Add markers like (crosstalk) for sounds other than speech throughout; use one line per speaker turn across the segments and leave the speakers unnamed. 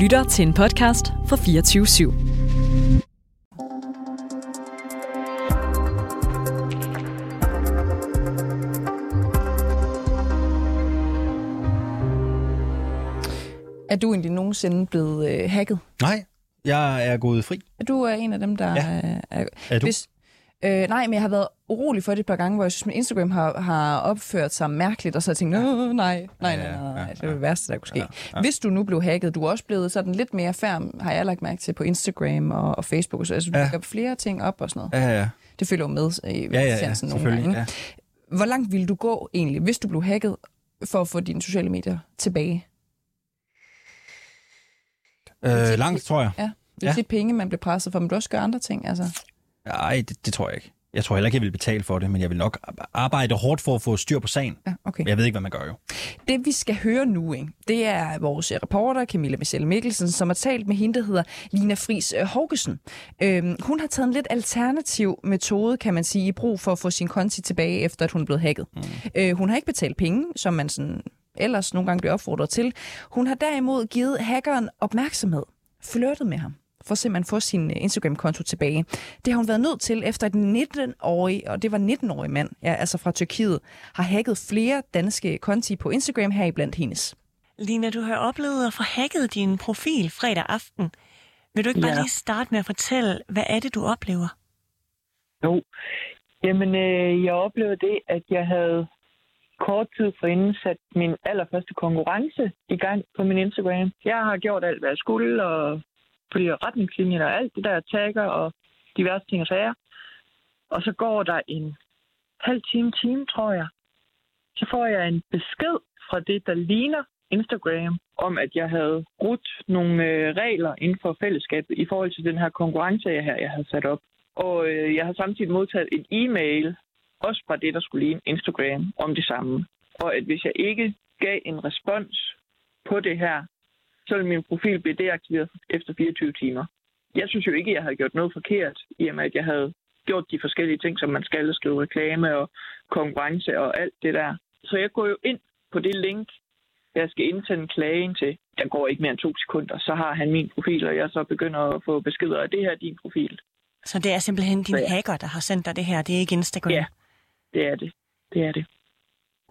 lytter til en podcast fra 24 /7.
Er du egentlig nogensinde blevet øh, hacket?
Nej, jeg er gået fri.
Er du øh, en af dem, der
Ja.
øh, er...
Er du?
Hvis, øh, nej, men jeg har været urolig for det et par gange, hvor jeg synes, min Instagram har, har opført sig mærkeligt, og så har jeg tænkt, "Nå, nej, nej, nej, nej, nej, nej, det er det værste, der kunne ske.
Ja, ja.
Hvis du nu blev hacket, du er også blevet sådan lidt mere færm, har jeg lagt mærke til på Instagram og, og Facebook, så altså, du
Ja.
lægger flere ting op og sådan noget.
Ja, ja,
Det følger jo med i
ja, ja, ja
sendelsen nogle gange.
Ja.
Hvor langt ville du gå egentlig, hvis du blev hacket, for at få dine sociale medier tilbage?
Øh, langt, tror jeg.
Ja, det er
Ja.
ja. penge, man bliver presset for, men du også gør andre ting, altså.
Nej, det, det tror jeg ikke. Jeg tror heller ikke, jeg vil betale for det, men jeg vil nok arbejde hårdt for at få styr på sagen.
Ja, okay.
Jeg ved ikke, hvad man gør jo.
Det vi skal høre nu, ikke, det er vores reporter Camilla Michelle Mikkelsen, som har talt med hende, der hedder Lina Friis øh, Hågesen. Øhm, hun har taget en lidt alternativ metode, kan man sige, i brug for at få sin konti tilbage, efter at hun er blevet hacket. Mm. Øh, hun har ikke betalt penge, som man sådan ellers nogle gange bliver opfordret til. Hun har derimod givet hackeren opmærksomhed, flirtet med ham for simpelthen få sin øh, Instagram-konto tilbage. Det har hun været nødt til, efter at en 19-årig, og det var 19-årig mand, ja, altså fra Tyrkiet, har hacket flere danske konti på Instagram, her blandt hendes.
Lina, du har oplevet at få hacket din profil fredag aften. Vil du ikke bare
Ja.
lige starte med at fortælle, hvad er det, du oplever?
Jo. Jamen, øh, jeg oplevede det, at jeg havde kort tid forinden sat min allerførste konkurrence i gang på min Instagram. Jeg har gjort alt, hvad jeg skulle, og på de retningslinjer og alt det der tagger og diverse ting og sager. Og så går der en halv time, time, tror jeg. Så får jeg en besked fra det, der ligner Instagram, om at jeg havde brudt nogle øh, regler inden for fællesskabet i forhold til den her konkurrence, jeg her jeg havde sat op. Og øh, jeg har samtidig modtaget en e-mail, også fra det, der skulle ligne Instagram, om det samme. Og at hvis jeg ikke gav en respons på det her, så ville min profil blive deaktiveret efter 24 timer. Jeg synes jo ikke, at jeg havde gjort noget forkert, i og med at jeg havde gjort de forskellige ting, som man skal skrive reklame og konkurrence og alt det der. Så jeg går jo ind på det link, jeg skal indsende klagen til. Der går ikke mere end to sekunder, så har han min profil, og jeg så begynder at få beskeder af, det her er din profil.
Så det er simpelthen din
Ja.
hacker, der har sendt dig det her. Det er ikke Instagram.
Ja. Det er det. Det er det.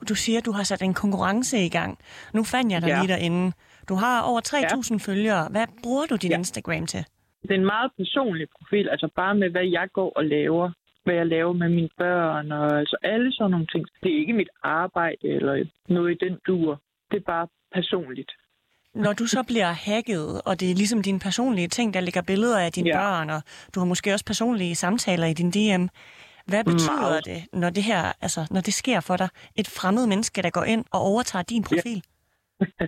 Du siger, at du har sat en konkurrence i gang. Nu fandt jeg dig
Ja.
lige derinde. Du har over 3.000 følgere. Hvad bruger du din
Ja.
Instagram til?
Det er en meget personlig profil, altså bare med, hvad jeg går og laver. Hvad jeg laver med mine børn, og altså alle sådan nogle ting. Det er ikke mit arbejde eller noget i den dur. Det er bare personligt.
Når du så bliver hacket, og det er ligesom dine personlige ting, der ligger billeder af dine
Ja.
børn, og du har måske også personlige samtaler i din DM. Hvad betyder
Meget.
det, når det her, altså når det sker for dig? Et fremmed menneske, der går ind og overtager din profil? (laughs)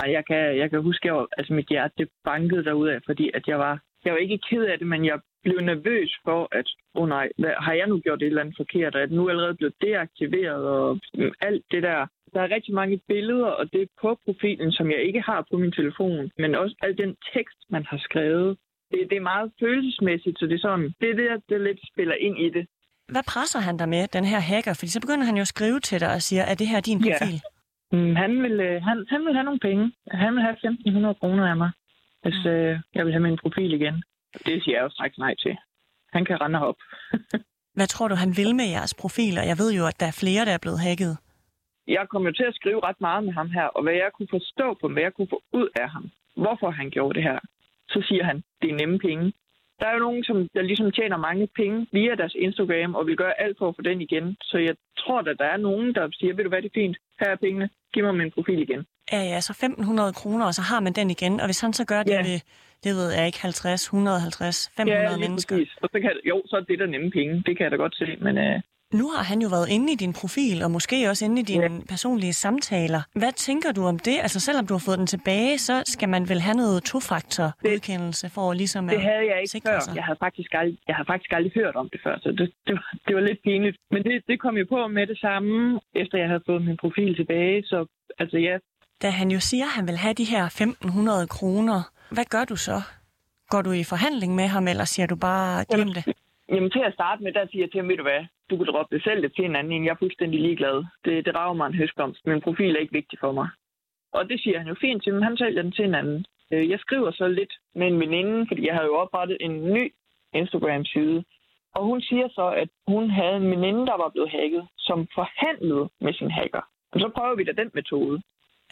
Ej, jeg kan, jeg kan huske, at jeg var, altså mit hjerte det bankede derudad, fordi at jeg var, jeg var ikke ked af det, men jeg blev nervøs for, at oh nej, hvad, har jeg nu gjort et eller andet forkert, og at nu allerede blevet deaktiveret og mm, alt det der. Der er rigtig mange billeder, og det er på profilen, som jeg ikke har på min telefon, men også al den tekst, man har skrevet. Det, det er meget følelsesmæssigt, så det er sådan, det er det, der lidt spiller ind i det.
Hvad presser han dig med, den her hacker? Fordi så begynder han jo at skrive til dig og siger, er det her din
Ja. Mm, Han vil, øh, han, han vil have nogle penge. Han vil have 1.500 kroner af mig, hvis øh, jeg vil have min profil igen. Det siger jeg jo straks nej til. Han kan rende op. (laughs)
Hvad tror du, han vil med jeres profiler? Jeg ved jo, at der er flere, der er blevet hacket.
Jeg kom jo til at skrive ret meget med ham her, og hvad jeg kunne forstå på, hvad jeg kunne få ud af ham, hvorfor han gjorde det her, så siger han, det er nemme penge. Der er jo nogen, som der ligesom tjener mange penge via deres Instagram, og vil gøre alt for at få den igen. Så jeg tror, at der er nogen, der siger, ved du hvad, det er fint, her er pengene, giv mig min profil igen.
Ja, ja, så 1.500 kroner, og så har man den igen. Og hvis han så gør det
Ja.
ved, det ved jeg ikke, 50, 150, 500
lige
mennesker.
præcis. Og så kan, jo, så er det der nemme penge, det kan jeg da godt se, men øh,
Nu har han jo været inde i din profil, og måske også inde i dine ja. personlige samtaler. Hvad tænker du om det? Altså selvom du har fået den tilbage, så skal man vel have noget tofaktor-godkendelse for ligesom
Det
at
havde jeg ikke før.
sig.
Jeg havde, faktisk aldrig, jeg havde faktisk aldrig hørt om det før, så det, det, var, det var lidt pinligt. Men det, det kom jo på med det samme, efter jeg havde fået min profil tilbage. Så altså ja,
Da han jo siger, at han vil have de her 1.500 kroner, hvad gør du så? Går du i forhandling med ham, eller siger du bare, glem det?
jamen, til at starte med, der siger jeg til ham, ved du hvad, du kan droppe det selv det til en anden en. Jeg er fuldstændig ligeglad. Det, det rager mig en høstblomst. Min profil er ikke vigtig for mig. Og det siger han jo fint til, men han sælger den til en anden. Øh, Jeg skriver så lidt med en veninde, fordi jeg havde jo oprettet en ny Instagram-side. Og hun siger så, at hun havde en veninde, der var blevet hacket, som forhandlede med sin hacker. Og så prøver vi da den metode.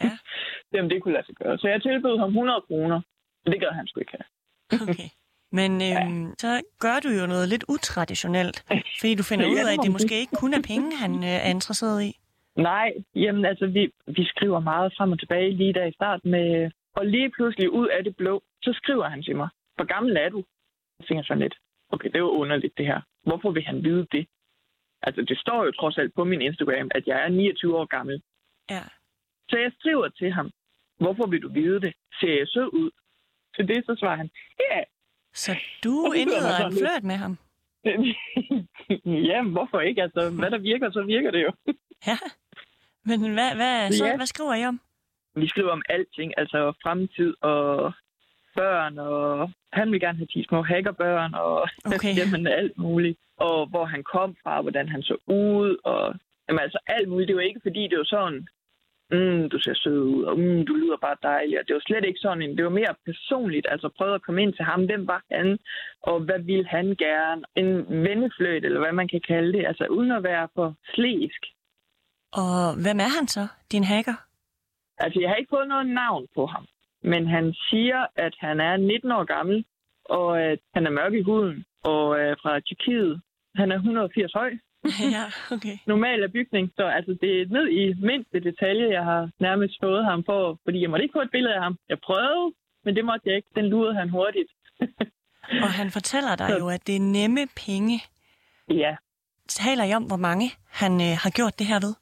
Ja. (laughs)
Se om det kunne lade sig gøre. Så jeg tilbød ham 100 kroner. Men det gad han sgu ikke have.
Okay. Men øhm, ja. så gør du jo noget lidt utraditionelt, fordi du finder (laughs) ud af, at det måske ikke kun er penge, han øh, er interesseret i.
Nej, jamen altså, vi, vi skriver meget frem og tilbage lige der i starten med... Og lige pludselig ud af det blå, så skriver han til mig, hvor gammel er du? Jeg tænker sådan lidt, okay, det var underligt det her. Hvorfor vil han vide det? Altså, det står jo trods alt på min Instagram, at jeg er 29 år gammel.
Ja.
Så jeg skriver til ham, hvorfor vil du vide det? Ser jeg sød ud? Til det, så svarer han, ja.
Så du indleder en fløjt med ham. (laughs)
Jamen, hvorfor ikke? Altså, hvad der virker, så virker det jo. (laughs)
Ja. Men hvad, hvad, så,
Ja.
hvad skriver I om?
Vi skriver om alting, altså fremtid og børn, og han vil gerne have 10 små hackerbørn, og
Okay. (laughs)
jamen, alt muligt. Og hvor han kom fra, hvordan han så ud, og jamen, altså alt muligt. Det var ikke, fordi det var sådan, mm, du ser sød ud, og mm, du lyder bare dejlig. Og det var slet ikke sådan en, det var mere personligt, altså prøvede at komme ind til ham, hvem var han, og hvad ville han gerne? En vennefløjt, eller hvad man kan kalde det, altså uden at være for slæsk.
Og hvem er han så, din hacker?
Altså, jeg har ikke fået noget navn på ham. Men han siger, at han er 19 år gammel, og at han er mørk i huden, og er fra Tjekkiet. Han er 180 høj. (laughs)
ja, okay.
Normal af bygning, så altså, det er ned i mindste detalje, jeg har nærmest fået ham for, fordi jeg måtte ikke få et billede af ham. Jeg prøvede, men det måtte jeg ikke. Den lurede han hurtigt. (laughs)
Og han fortæller dig
Så-
jo, at det er nemme penge.
ja,
Taler I om, hvor mange han øh, har gjort det her ved?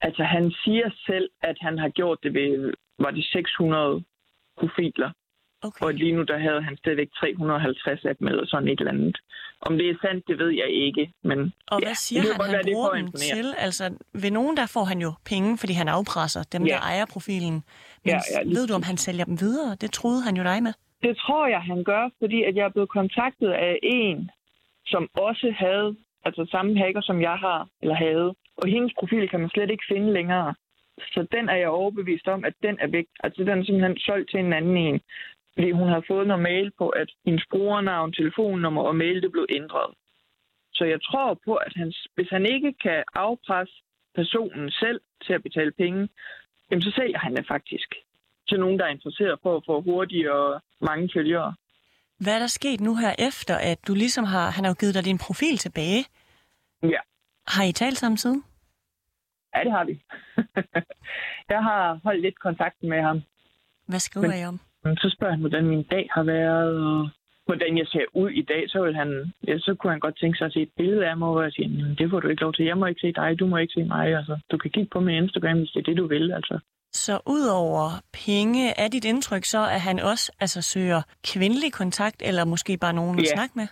altså han siger selv, at han har gjort det ved, var det 600 profiler.
Okay.
Og lige nu, der havde han stadigvæk 350 af dem, eller sådan et eller andet. Om det er sandt, det ved jeg ikke. Men
Og
ja,
hvad siger
det
han, han
det er
bruger
for
dem til? Altså, ved nogen, der får han jo penge, fordi han afpresser dem,
Ja.
der ejer profilen. Men
Ja, ja, lige
ved du, om han sælger dem videre? Det troede han jo dig med.
Det tror jeg, han gør, fordi at jeg er blevet kontaktet af en, som også havde, altså samme hacker, som jeg har, eller havde. Og hendes profil kan man slet ikke finde længere. Så den er jeg overbevist om, at den er væk. Altså den er simpelthen solgt til en anden en. Fordi hun har fået noget mail på, at hendes brugernavn, telefonnummer og mail, det blev ændret. Så jeg tror på, at han, hvis han ikke kan afpresse personen selv til at betale penge, jamen så sælger han det faktisk til nogen, der er interesseret på at få hurtige og mange følgere.
Hvad er der sket nu her efter, at du ligesom har... Han har jo givet dig din profil tilbage.
Ja.
Har I talt sammen siden?
Ja, det har vi. (laughs) jeg har holdt lidt kontakt med ham.
Hvad skriver
Men-
I om?
Så spørger han, hvordan min dag har været, og hvordan jeg ser ud i dag. Så, vil han, ja, så kunne han godt tænke sig at se et billede af mig, hvor jeg siger, "Jamen, det får du ikke lov til. Jeg må ikke se dig, du må ikke se mig. Altså, du kan kigge på min Instagram, hvis det er det, du vil. Altså.
Så udover penge, er dit indtryk så, at han også altså, søger kvindelig kontakt, eller måske bare nogen at
Ja.
snakke med?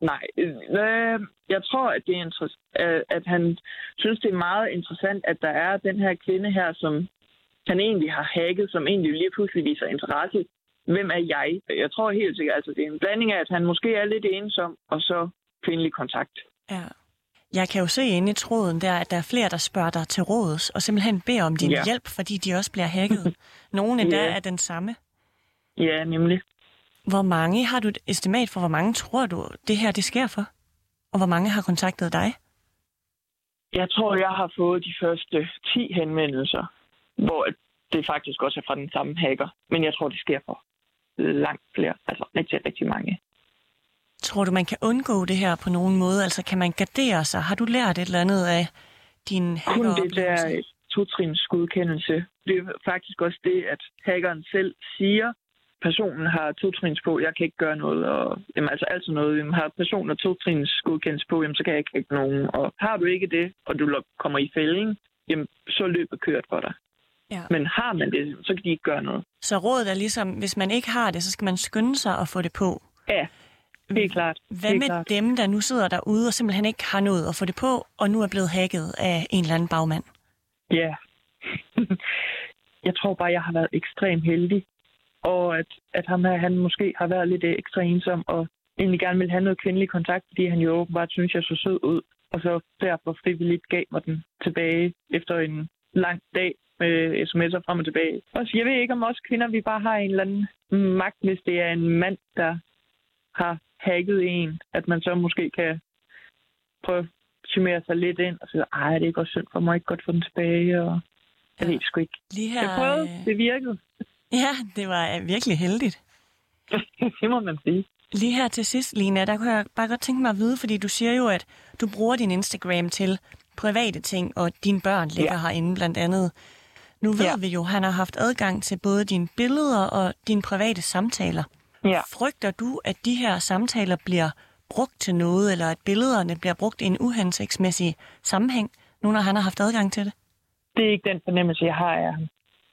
Nej, øh, jeg tror, at, det er øh, at han synes, det er meget interessant, at der er den her kvinde her, som han egentlig har hacket, som egentlig lige pludselig viser interesse. Hvem er jeg? Jeg tror helt sikkert, altså det er en blanding af, at han måske er lidt ensom, og så kvindelig kontakt.
Ja. Jeg kan jo se inde i tråden der, at der er flere, der spørger dig til råds, og simpelthen beder om din
Ja.
hjælp, fordi de også bliver hacket. (laughs) Nogen endda
Ja.
er den samme.
Ja, nemlig.
Hvor mange, har du et estimat for, hvor mange tror du, det her det sker for? Og hvor mange har kontaktet dig?
Jeg tror, jeg har fået de første 10 henvendelser, hvor det faktisk også er fra den samme hacker. Men jeg tror, det sker for langt flere, altså rigtig, rigtig mange.
Tror du, man kan undgå det her på nogen måde? Altså, kan man gardere sig? Har du lært et eller andet af din
Kun det der
hackeroplevelse?
totrins godkendelse. Det er faktisk også det, at hackeren selv siger, personen har totrins på, jeg kan ikke gøre noget. Og, jamen, altså alt sådan noget. Jamen, har personen totrins godkendelse på, jamen, så kan jeg ikke nogen. Og har du ikke det, og du kommer i fælden, jamen, så er løbet kørt for dig.
Ja.
Men har man det, så kan de ikke gøre noget.
Så rådet er ligesom, hvis man ikke har det, så skal man skynde sig at få det på.
Ja, helt klart.
Hvad
helt
med
klart.
dem, der nu sidder derude og simpelthen ikke har noget at få det på, og nu er blevet hacket af en eller anden bagmand?
Ja. (laughs) jeg tror bare, jeg har været ekstremt heldig. Og at, at ham her, han måske har været lidt ekstra ensom, og egentlig gerne vil have noget kvindelig kontakt, fordi han jo åbenbart synes, jeg så sød ud. Og så derfor frivilligt gav mig den tilbage efter en lang dag med sms'er frem og tilbage. Og jeg ved ikke, om os kvinder, vi bare har en eller anden magt, hvis det er en mand, der har hacket en, at man så måske kan prøve at summere sig lidt ind og sige, ej, det er godt synd for mig, ikke godt få den tilbage, og jeg
Ja.
ved sgu ikke.
Lige her,
Jeg prøvede,
øh,
det virkede.
Ja, det var øh, virkelig heldigt. (laughs)
det må man sige.
Lige her til sidst, Lina, der kunne jeg bare godt tænke mig at vide, fordi du siger jo, at du bruger din Instagram til private ting, og dine børn ligger ja. herinde blandt andet. Nu ved
ja.
Vi jo, at han har haft adgang til både dine billeder og dine private samtaler.
Ja.
Frygter du, at de her samtaler bliver brugt til noget, eller at billederne bliver brugt i en uhensigtsmæssig sammenhæng, nu når han har haft adgang til det?
Det er ikke den fornemmelse, jeg har af ham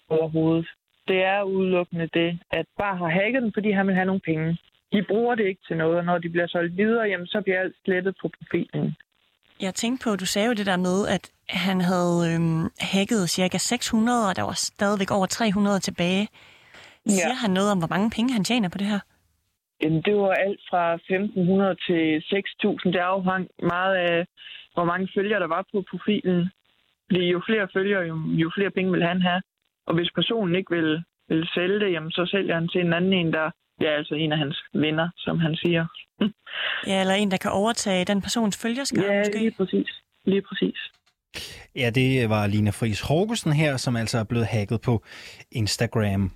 overhovedet. Det er udelukkende det, at bare har hacket den, fordi han vil have nogle penge. De bruger det ikke til noget, og når de bliver solgt videre, jamen, så bliver alt slettet på profilen.
Jeg tænkte på, du sagde jo det der med, at han havde øhm, hacket cirka 600, og der var stadigvæk over 300 tilbage. Siger
Ja.
han noget om, hvor mange penge han tjener på det her?
Jamen, det var alt fra 1.500 til 6.000. Det afhang meget af, hvor mange følgere der var på profilen. Fordi jo flere følgere, jo, jo flere penge vil han have. Og hvis personen ikke vil, vil sælge det, jamen, så sælger han til en anden en, der ja, altså en af hans venner, som han siger. (laughs)
Ja, eller en, der kan overtage den persons følgerskare
ja,
måske?
lige præcis. Lige præcis.
Ja, det var Lina Friis Hågesen her, som altså er blevet hacket på Instagram.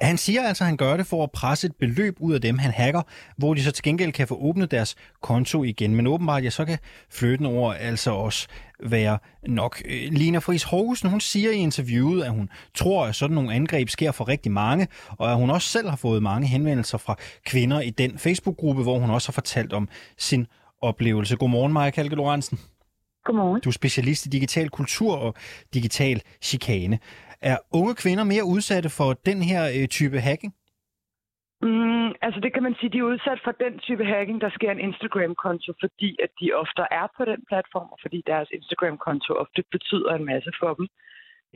Han siger altså, at han gør det for at presse et beløb ud af dem, han hacker, hvor de så til gengæld kan få åbnet deres konto igen. Men åbenbart, ja, så kan fløten over altså også være nok. Øh, Lina Friis Hågesen, hun siger i interviewet, at hun tror, at sådan nogle angreb sker for rigtig mange, og at hun også selv har fået mange henvendelser fra kvinder i den Facebook-gruppe, hvor hun også har fortalt om sin oplevelse. Godmorgen, Maja Kalke Lorentzen.
Godmorgen.
Du er specialist i digital kultur og digital chikane. Er unge kvinder mere udsatte for den her øh, type hacking?
Mm, altså det kan man sige, de er udsat for den type hacking, der sker en Instagram-konto, fordi at de ofte er på den platform, og fordi deres Instagram-konto ofte betyder en masse for dem.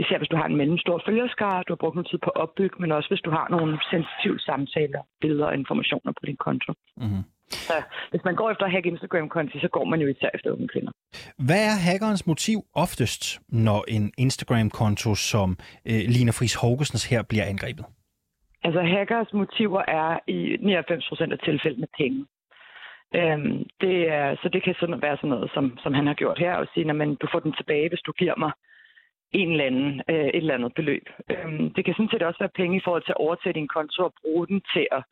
Især hvis du har en mellemstor følgerskare, du har brugt noget tid på at opbygge, men også hvis du har nogle sensitive samtaler, billeder og informationer på din konto.
Mm-hmm.
Så hvis man går efter at hacke Instagram-konti, så går man jo især efter unge kvinder.
Hvad er hackerens motiv oftest, når en Instagram-konto som øh, Lina Friis Hågesens her bliver angrebet?
Altså hackers motiver er i 99 procent af tilfældene penge. Øhm, det er, så det kan sådan være sådan noget, som, som han har gjort her, og sige, at du får den tilbage, hvis du giver mig en eller anden, øh, et eller andet beløb. Øhm, det kan sådan set også være penge i forhold til at overtage din konto og bruge den til at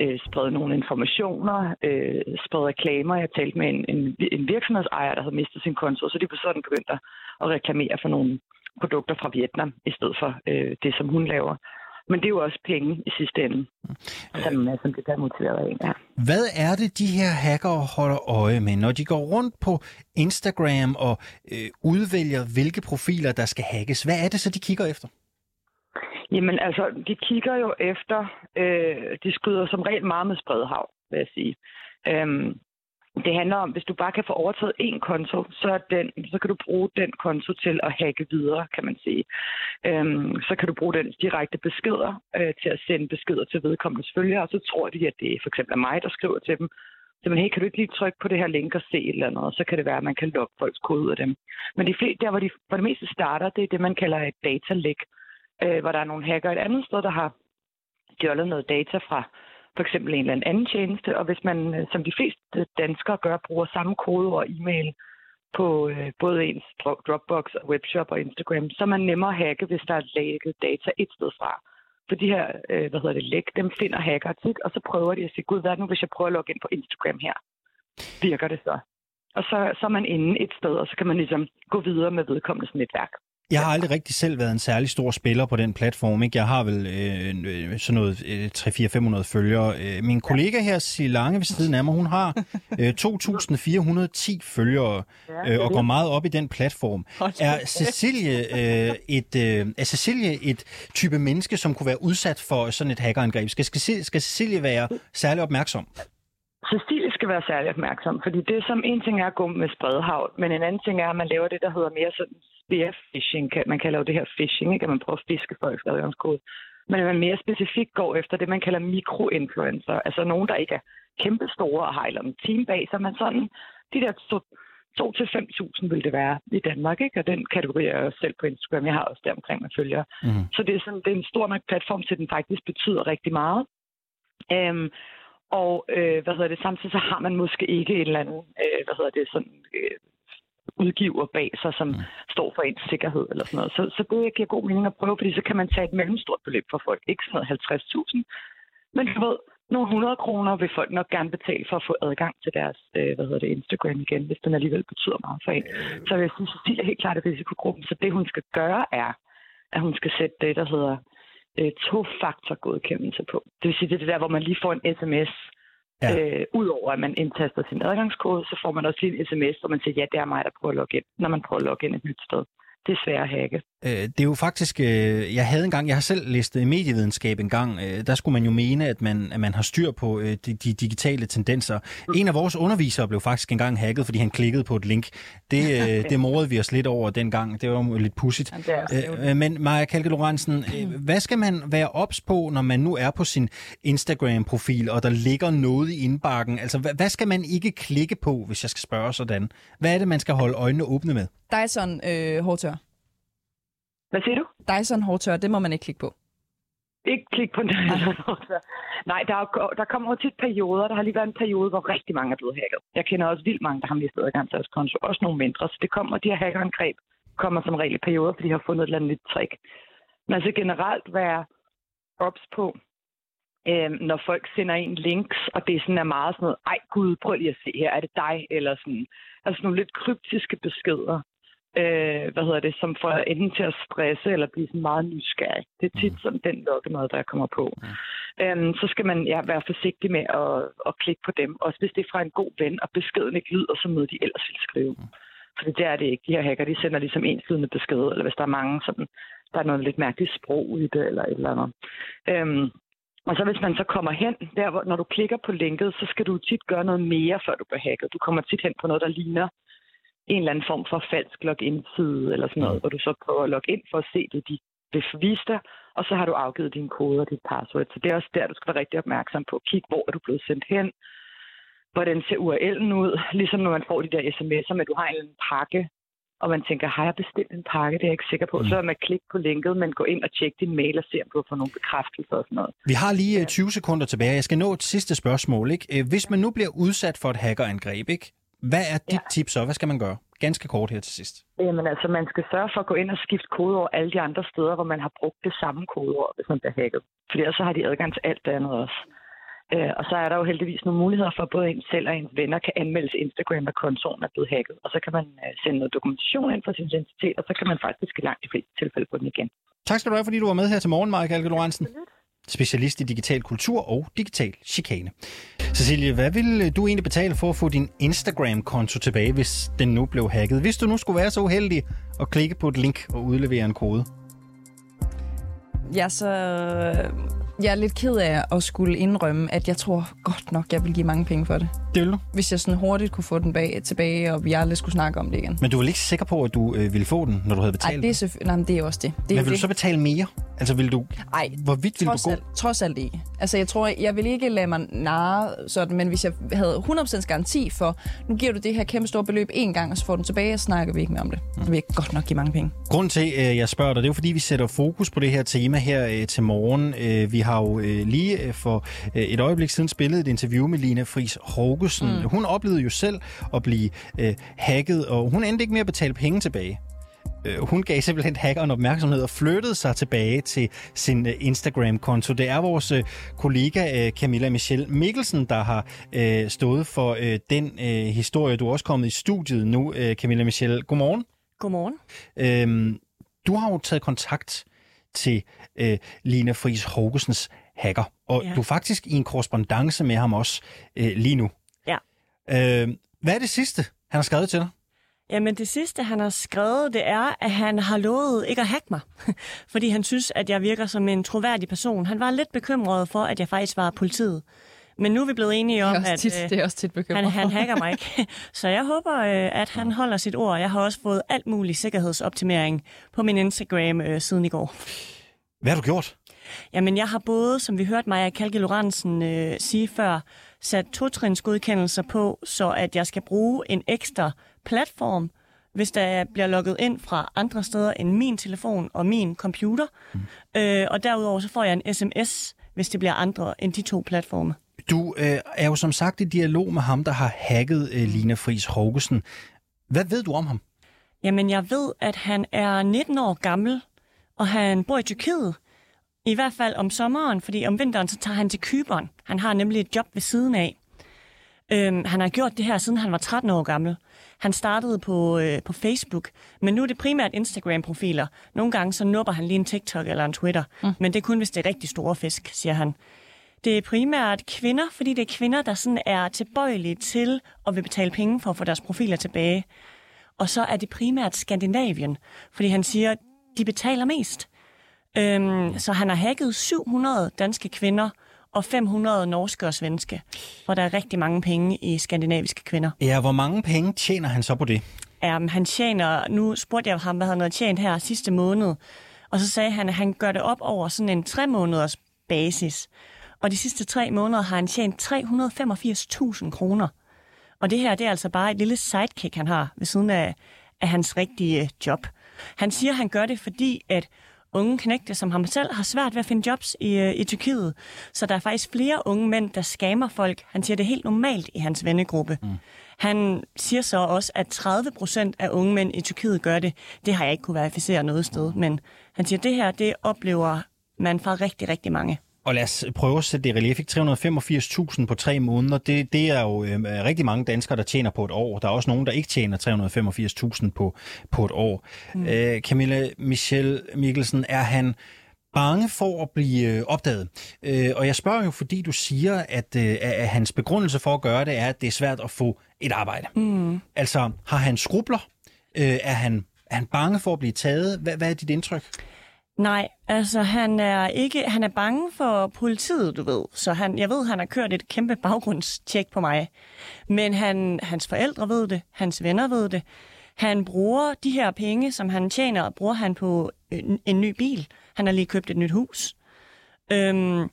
øh, sprede nogle informationer, øh, sprede reklamer. Jeg talte med en, en, en virksomhedsejer, der havde mistet sin konto, så de på sådan begyndte at, at reklamere for nogle produkter fra Vietnam, i stedet for øh, det, som hun laver. Men det er jo også penge i sidste ende, som, øh, som det der motiveret af. Ja.
Hvad er det, de her hackere holder øje med, når de går rundt på Instagram og øh, udvælger, hvilke profiler, der skal hackes? Hvad er det så, de kigger efter?
Jamen altså, de kigger jo efter, øh, de skyder som regel meget med spredhav, vil jeg sige. Øhm, det handler om, hvis du bare kan få overtaget én konto, så, er den, så kan du bruge den konto til at hacke videre, kan man sige. Øhm, så kan du bruge den direkte beskeder øh, til at sende beskeder til vedkommendes følgere, og så tror de, at det for eksempel er mig, der skriver til dem. Så man, hey, kan du ikke lige trykke på det her link og se et eller andet, og så kan det være, at man kan lokke folks kode ud af dem. Men de fleste, der, hvor, de, hvor det meste starter, det er det, man kalder et datalæk, øh, hvor der er nogle hacker et andet sted, der har stjålet noget data fra for eksempel en eller anden tjeneste, og hvis man, øh, som de fleste danskere gør, bruger samme kode og e-mail på øh, både ens Dropbox og webshop og Instagram, så er man nemmere at hacke, hvis der er lækket data et sted fra. For de her, øh, hvad hedder det, læk, dem finder hacker tit, og så prøver de at sige, gud, hvad nu, hvis jeg prøver at logge ind på Instagram her? Virker det så? Og så, så er man inde et sted, og så kan man ligesom gå videre med vedkommendes netværk.
Jeg har aldrig rigtig selv været en særlig stor spiller på den platform. Ikke? Jeg har vel øh, sådan noget øh, 3-4-500 følgere. Øh, min kollega her, Sille Lange ved siden af mig, hun har øh, (laughs) 2.410 følgere øh, og går meget op i den platform. Er Cecilie, øh, et, øh, er Cecilie et type menneske, som kunne være udsat for sådan et hackerangreb? Skal, skal, skal Cecilie være særlig opmærksom?
Cecilie skal være særlig opmærksom, fordi det som en ting er at gå med spredhavl, men en anden ting er, at man laver det, der hedder mere sådan spearfishing. Man kalder jo det her phishing, ikke? at man prøver at fiske folks adgangskode. Men at man mere specifikt går efter det, man kalder mikroinfluencer. Altså nogen, der ikke er kæmpe store og har eller andet team bag sig, men sådan de der 2 til 5.000 vil det være i Danmark, ikke? Og den kategori er jeg selv på Instagram. Jeg har også der omkring med følgere.
Mm.
Så det er, sådan, det er en stor nok platform, til den faktisk betyder rigtig meget. Øhm, og øh, hvad hedder det, samtidig så har man måske ikke en eller anden, øh, hvad hedder det, sådan øh, udgiver bag sig, som mm. står for ens sikkerhed eller sådan noget. Så, så det giver god mening at prøve, fordi så kan man tage et mellemstort beløb for folk. Ikke sådan noget 50.000, men du ved, nogle 100 kroner vil folk nok gerne betale for at få adgang til deres øh, hvad hedder det, Instagram igen, hvis den alligevel betyder meget for en. Så jeg synes, Cecilie er helt klart i risikogruppen. Så det, hun skal gøre, er, at hun skal sætte det, der hedder øh, to-faktor-godkendelse på. Det vil sige, det er det der, hvor man lige får en sms,
Ja.
øh, Udover at man indtaster sin adgangskode, så får man også lige en sms, hvor man siger, ja, det er mig, der prøver at logge ind, når man prøver at logge ind et nyt sted. Det er svært at hacke.
Øh, Det er jo faktisk, øh, jeg havde engang, jeg har selv læst øh, medievidenskab en gang, øh, der skulle man jo mene, at man, at man har styr på øh, de, de digitale tendenser. En af vores undervisere blev faktisk engang hacket, fordi han klikkede på et link. Det, øh, (laughs) det morede vi os lidt over dengang. Det var jo lidt pudsigt. Øh, Men Maja Kalke Lorentzen, øh, hvad skal man være ops på, når man nu er på sin Instagram-profil, og der ligger noget i indbakken? Altså, hvad, hvad skal man ikke klikke på, hvis jeg skal spørge sådan? Hvad er det, man skal holde øjnene åbne med?
Dyson øh, hårdtør.
Hvad siger du?
Dyson hårdtør, det må man ikke klikke på.
Ikke klik på den. Nej, (laughs) der, er, der kommer jo tit perioder. Der har lige været en periode, hvor rigtig mange er blevet hacket. Jeg kender også vildt mange, der har mistet adgang til deres konto. Også nogle mindre. Så det kommer, de her hackerangreb kommer som regel i perioder, fordi de har fundet et eller andet nyt trick. Men altså generelt være ops på, øh, når folk sender en links, og det sådan er meget sådan noget, ej gud, prøv lige at se her, er det dig? Eller sådan, altså nogle lidt kryptiske beskeder, øh, hvad hedder det, som får enten til at stresse eller blive sådan meget nysgerrig. Det er tit sådan den lokkemad, der kommer på. Øhm, så skal man ja, være forsigtig med at, at klikke på dem. Også hvis det er fra en god ven, og beskeden ikke lyder som noget, de ellers ville skrive. For det er det ikke. De her hacker, de sender ligesom enslydende beskeder, eller hvis der er mange, sådan, der er noget lidt mærkeligt sprog i det, eller et eller andet. Øhm, og så hvis man så kommer hen, der hvor, når du klikker på linket, så skal du tit gøre noget mere, før du bliver hacket. Du kommer tit hen på noget, der ligner en eller anden form for falsk login-side, eller sådan noget, hvor du så prøver at logge ind for at se det, de vil vise dig, og så har du afgivet dine koder og dit password. Så det er også der, du skal være rigtig opmærksom på. Kig, hvor er du blevet sendt hen, hvordan ser URL'en ud, ligesom når man får de der sms'er, men du har en pakke, og man tænker, har jeg bestilt en pakke? Det er jeg ikke sikker på. Mm. Så er man klikke på linket, men gå ind og tjek din mail og se, om du har fået nogle bekræftelser og sådan noget.
Vi har lige øh, 20 sekunder tilbage. Jeg skal nå et sidste spørgsmål. Ikke? Øh, Hvis man nu bliver udsat for et hackerangreb, ikke? Hvad er dit ja. tip så? Hvad skal man gøre? Ganske kort her til sidst.
Jamen altså, man skal sørge for at gå ind og skifte kodeord alle de andre steder, hvor man har brugt det samme kodeord, hvis man bliver hacket. Fordi ellers så har de adgang til alt det andet også. Øh, og så er der jo heldigvis nogle muligheder for, at både ens selv og ens venner kan anmelde Instagram, at kontoen er blevet hacket. Og så kan man øh, sende noget dokumentation ind for sin identitet, og så kan man faktisk i langt de fleste tilfælde få den igen.
Tak skal du have, fordi du var med her til morgen, Kalke Lorentzen. Specialist i digital kultur og digital chikane. Cecilie, hvad vil du egentlig betale for at få din Instagram-konto tilbage, hvis den nu blev hacket? Hvis du nu skulle være så uheldig at klikke på et link og udlevere en kode.
Ja, så... Jeg er lidt ked af at skulle indrømme, at jeg tror godt nok, jeg vil give mange penge for det.
Det vil du.
Hvis jeg sådan hurtigt kunne få den bag, tilbage, og vi aldrig skulle snakke om det igen.
Men du vel ikke sikker på, at du øh, ville få den, når du havde
Ej,
betalt?
det er, selvfø- Nej, men det er også det. det
Men vil du
det.
så betale mere? Altså, vil du...
Ej,
Hvorvidt vil du gå?
alt, trods alt ikke. Altså, jeg tror, jeg vil ikke lade mig narre sådan, men hvis jeg havde 100% garanti for, nu giver du det her kæmpe store beløb en gang, og så får du den tilbage, og snakker vi ikke mere om det. Så vil jeg godt nok give mange penge.
Grunden til, at jeg spørger dig, det er jo fordi, vi sætter fokus på det her tema her øh, til morgen. Øh, vi har jo øh, lige øh, for øh, et øjeblik siden spillet et interview med Lina Friis Hågesen. Mm. Hun oplevede jo selv at blive øh, hacket, og hun endte ikke med at betale penge tilbage. Hun gav simpelthen hackeren opmærksomhed og flyttede sig tilbage til sin Instagram-konto. Det er vores kollega Camilla Michelle Mikkelsen, der har stået for den historie. Du er også kommet i studiet nu, Camilla Michelle. Godmorgen.
Godmorgen.
Øhm, du har jo taget kontakt til øh, Lina Friis Hågesens hacker, og. Ja. du er faktisk i en korrespondence med ham også øh, lige nu.
Ja.
Øh, hvad er det sidste, han har skrevet til dig?
Jamen det sidste, han har skrevet, det er, at han har lovet ikke at hacke mig. (laughs) Fordi han synes, at jeg virker som en troværdig person. Han var lidt bekymret for, at jeg faktisk var politiet. Men nu er vi blevet enige om,
Det
at
tit,
øh,
det er også tit bekymret.
han, han hacker mig ikke. (laughs) Så jeg håber, øh, at han holder sit ord. Jeg har også fået alt mulig sikkerhedsoptimering på min Instagram øh, siden i går.
Hvad har du gjort?
Jamen, jeg har både, som vi hørte Maja Kalke Lorentzen øh, sige før, sat totrinsgodkendelser på, så at jeg skal bruge en ekstra platform, hvis der bliver logget ind fra andre steder end min telefon og min computer. Mm. Øh, og derudover så får jeg en sms, hvis det bliver andre end de to platforme.
Du øh, er jo som sagt i dialog med ham, der har hacket øh, Lina Friis Hågesen. Hvad ved du om ham?
Jamen, jeg ved, at han er 19 år gammel, og han bor i Tyrkiet. I hvert fald om sommeren, fordi om vinteren så tager han til Kyberen. Han har nemlig et job ved siden af. Øhm, han har gjort det her, siden han var 13 år gammel. Han startede på, øh, på Facebook, men nu er det primært Instagram-profiler. Nogle gange så nupper han lige en TikTok eller en Twitter, mm. men det er kun, hvis det er rigtig store fisk, siger han. Det er primært kvinder, fordi det er kvinder, der sådan er tilbøjelige til at vil betale penge for at få deres profiler tilbage. Og så er det primært Skandinavien, fordi han siger, de betaler mest. Øhm, så han har hacket 700 danske kvinder og 500 norske og svenske, hvor der er rigtig mange penge i skandinaviske kvinder.
Ja, hvor mange penge tjener han så på det?
Um, han tjener, nu spurgte jeg ham, hvad han havde tjent her sidste måned, og så sagde han, at han gør det op over sådan en tre måneders basis. Og de sidste tre måneder har han tjent 385.000 kroner. Og det her, det er altså bare et lille sidekick, han har ved siden af, af hans rigtige job. Han siger, han gør det, fordi at unge knægte som ham selv har svært ved at finde jobs i, øh, i Tyrkiet. Så der er faktisk flere unge mænd, der skamer folk. Han siger, det er helt normalt i hans vennegruppe. Mm. Han siger så også, at 30 procent af unge mænd i Tyrkiet gør det. Det har jeg ikke kunne verificere noget sted, men han siger, at det her, det oplever man fra rigtig, rigtig mange.
Og lad os prøve at sætte det i relief. 385.000 på tre måneder, det, det er jo øh, rigtig mange danskere, der tjener på et år. Der er også nogen, der ikke tjener 385.000 på, på et år. Mm. Øh, Camilla Michelle Mikkelsen, er han bange for at blive øh, opdaget? Øh, og jeg spørger jo, fordi du siger, at, øh, at hans begrundelse for at gøre det er, at det er svært at få et arbejde. Mm. Altså, har han skrubler? Øh, er, han, er han bange for at blive taget? Hvad, hvad er dit indtryk?
Nej, altså han er ikke, han er bange for politiet, du ved. Så han, jeg ved, han har kørt et kæmpe baggrundstjek på mig. Men han, hans forældre ved det, hans venner ved det. Han bruger de her penge, som han tjener, bruger han på en, en ny bil. Han har lige købt et nyt hus. Øhm,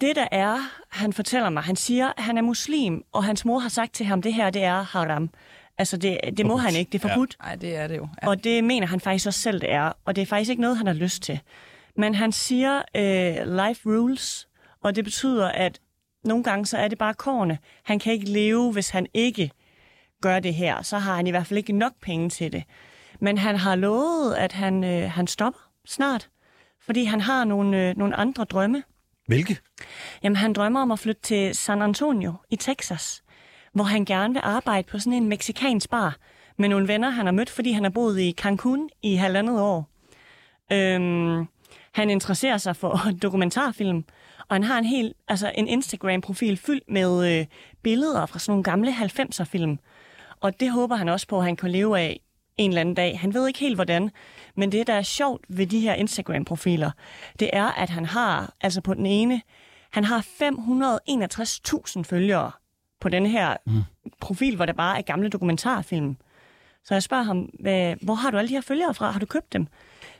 det der er, han fortæller mig, han siger, at han er muslim, og hans mor har sagt til ham, det her det er haram. Altså, det, det må han ikke. Det er forbudt.
Nej, det er det jo.
Ja. Og det mener han faktisk også selv, det er. Og det er faktisk ikke noget, han har lyst til. Men han siger øh, life rules, og det betyder, at nogle gange så er det bare kårene. Han kan ikke leve, hvis han ikke gør det her. Så har han i hvert fald ikke nok penge til det. Men han har lovet, at han, øh, han stopper snart, fordi han har nogle, øh, nogle andre drømme.
Hvilke?
Jamen, han drømmer om at flytte til San Antonio i Texas hvor han gerne vil arbejde på sådan en meksikansk bar med nogle venner, han har mødt, fordi han har boet i Cancun i halvandet år. Øhm, han interesserer sig for (laughs) dokumentarfilm, og han har en helt, altså en Instagram-profil fyldt med øh, billeder fra sådan nogle gamle 90'er-film. Og det håber han også på, at han kan leve af en eller anden dag. Han ved ikke helt, hvordan. Men det, der er sjovt ved de her Instagram-profiler, det er, at han har, altså på den ene, han har 561.000 følgere på den her mm. profil, hvor der bare er gamle dokumentarfilm. Så jeg spørger ham, hvad, hvor har du alle de her følgere fra? Har du købt dem?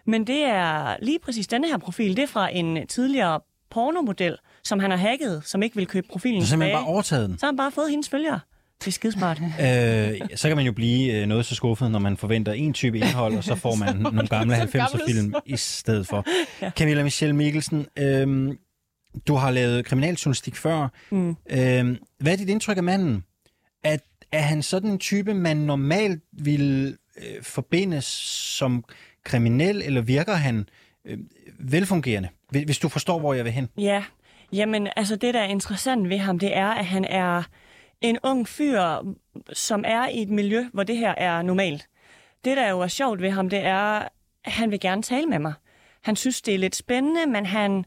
Men det er lige præcis denne her profil. Det er fra en tidligere pornomodel, som han har hacket, som ikke vil købe profilen
Så simpelthen bare overtaget den?
Så har han bare fået hendes følgere. Det er skidesmart. (laughs)
øh, så kan man jo blive øh, noget så skuffet, når man forventer en type indhold, og så får man (laughs) nogle gamle 90'er-film i stedet for. (laughs) ja. Camilla Michelle Mikkelsen, øh, du har lavet kriminaljournalistik før. Mm. Øh, hvad er dit indtryk af manden? At, er han sådan en type, man normalt vil øh, forbinde som kriminel, eller virker han øh, velfungerende? Hvis du forstår, hvor jeg vil hen.
Ja, jamen altså det, der er interessant ved ham, det er, at han er en ung fyr, som er i et miljø, hvor det her er normalt. Det, der jo er sjovt ved ham, det er, at han vil gerne tale med mig. Han synes, det er lidt spændende, men han,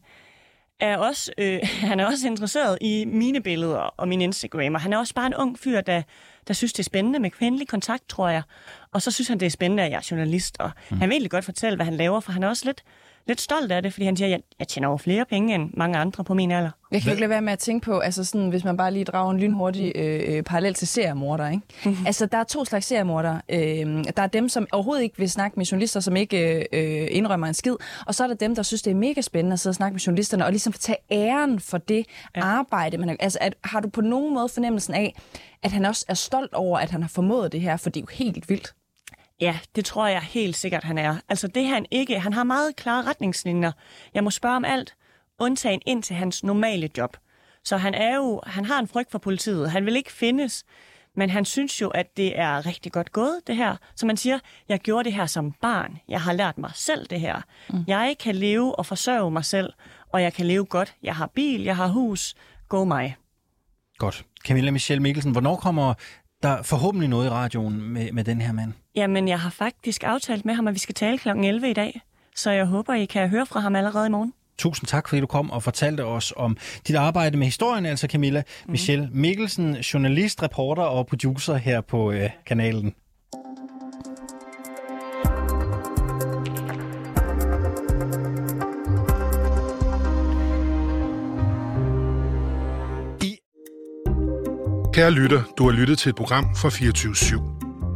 er også, øh, (laughs) han er også interesseret i mine billeder og min Instagram, og han er også bare en ung fyr, der, der synes, det er spændende med kvindelig kontakt, tror jeg. Og så synes han, det er spændende, at jeg er journalist, og mm. han vil egentlig godt fortælle, hvad han laver, for han er også lidt lidt stolt af det, fordi han siger, at jeg, jeg tjener over flere penge end mange andre på min alder.
Jeg kan jo ikke lade være med at tænke på, altså sådan, hvis man bare lige drager en lynhurtig øh, øh, parallel til seriemorder, ikke? Mm-hmm. Altså, der er to slags seriemorder. Øh, der er dem, som overhovedet ikke vil snakke med journalister, som ikke øh, indrømmer en skid, og så er der dem, der synes, det er mega spændende at sidde og snakke med journalisterne, og ligesom tage æren for det ja. arbejde. Man, altså, at, har du på nogen måde fornemmelsen af, at han også er stolt over, at han har formået det her, for det er jo helt vildt.
Ja, det tror jeg helt sikkert, han er. Altså det han ikke, han har meget klare retningslinjer. Jeg må spørge om alt, undtagen ind til hans normale job. Så han er jo, han har en frygt for politiet. Han vil ikke findes, men han synes jo, at det er rigtig godt gået, det her. Så man siger, jeg gjorde det her som barn. Jeg har lært mig selv det her. Mm. Jeg kan leve og forsørge mig selv, og jeg kan leve godt. Jeg har bil, jeg har hus. Gå mig.
Godt. Camilla Michelle Mikkelsen, hvornår kommer der forhåbentlig noget i radioen med, med den her mand?
Jamen, jeg har faktisk aftalt med ham, at vi skal tale kl. 11 i dag. Så jeg håber, I kan høre fra ham allerede i morgen.
Tusind tak, fordi du kom og fortalte os om dit arbejde med historien, altså Camilla mm. Michelle Mikkelsen, journalist, reporter og producer her på øh, kanalen.
Kære lytter, du har lyttet til et program fra 24 /7.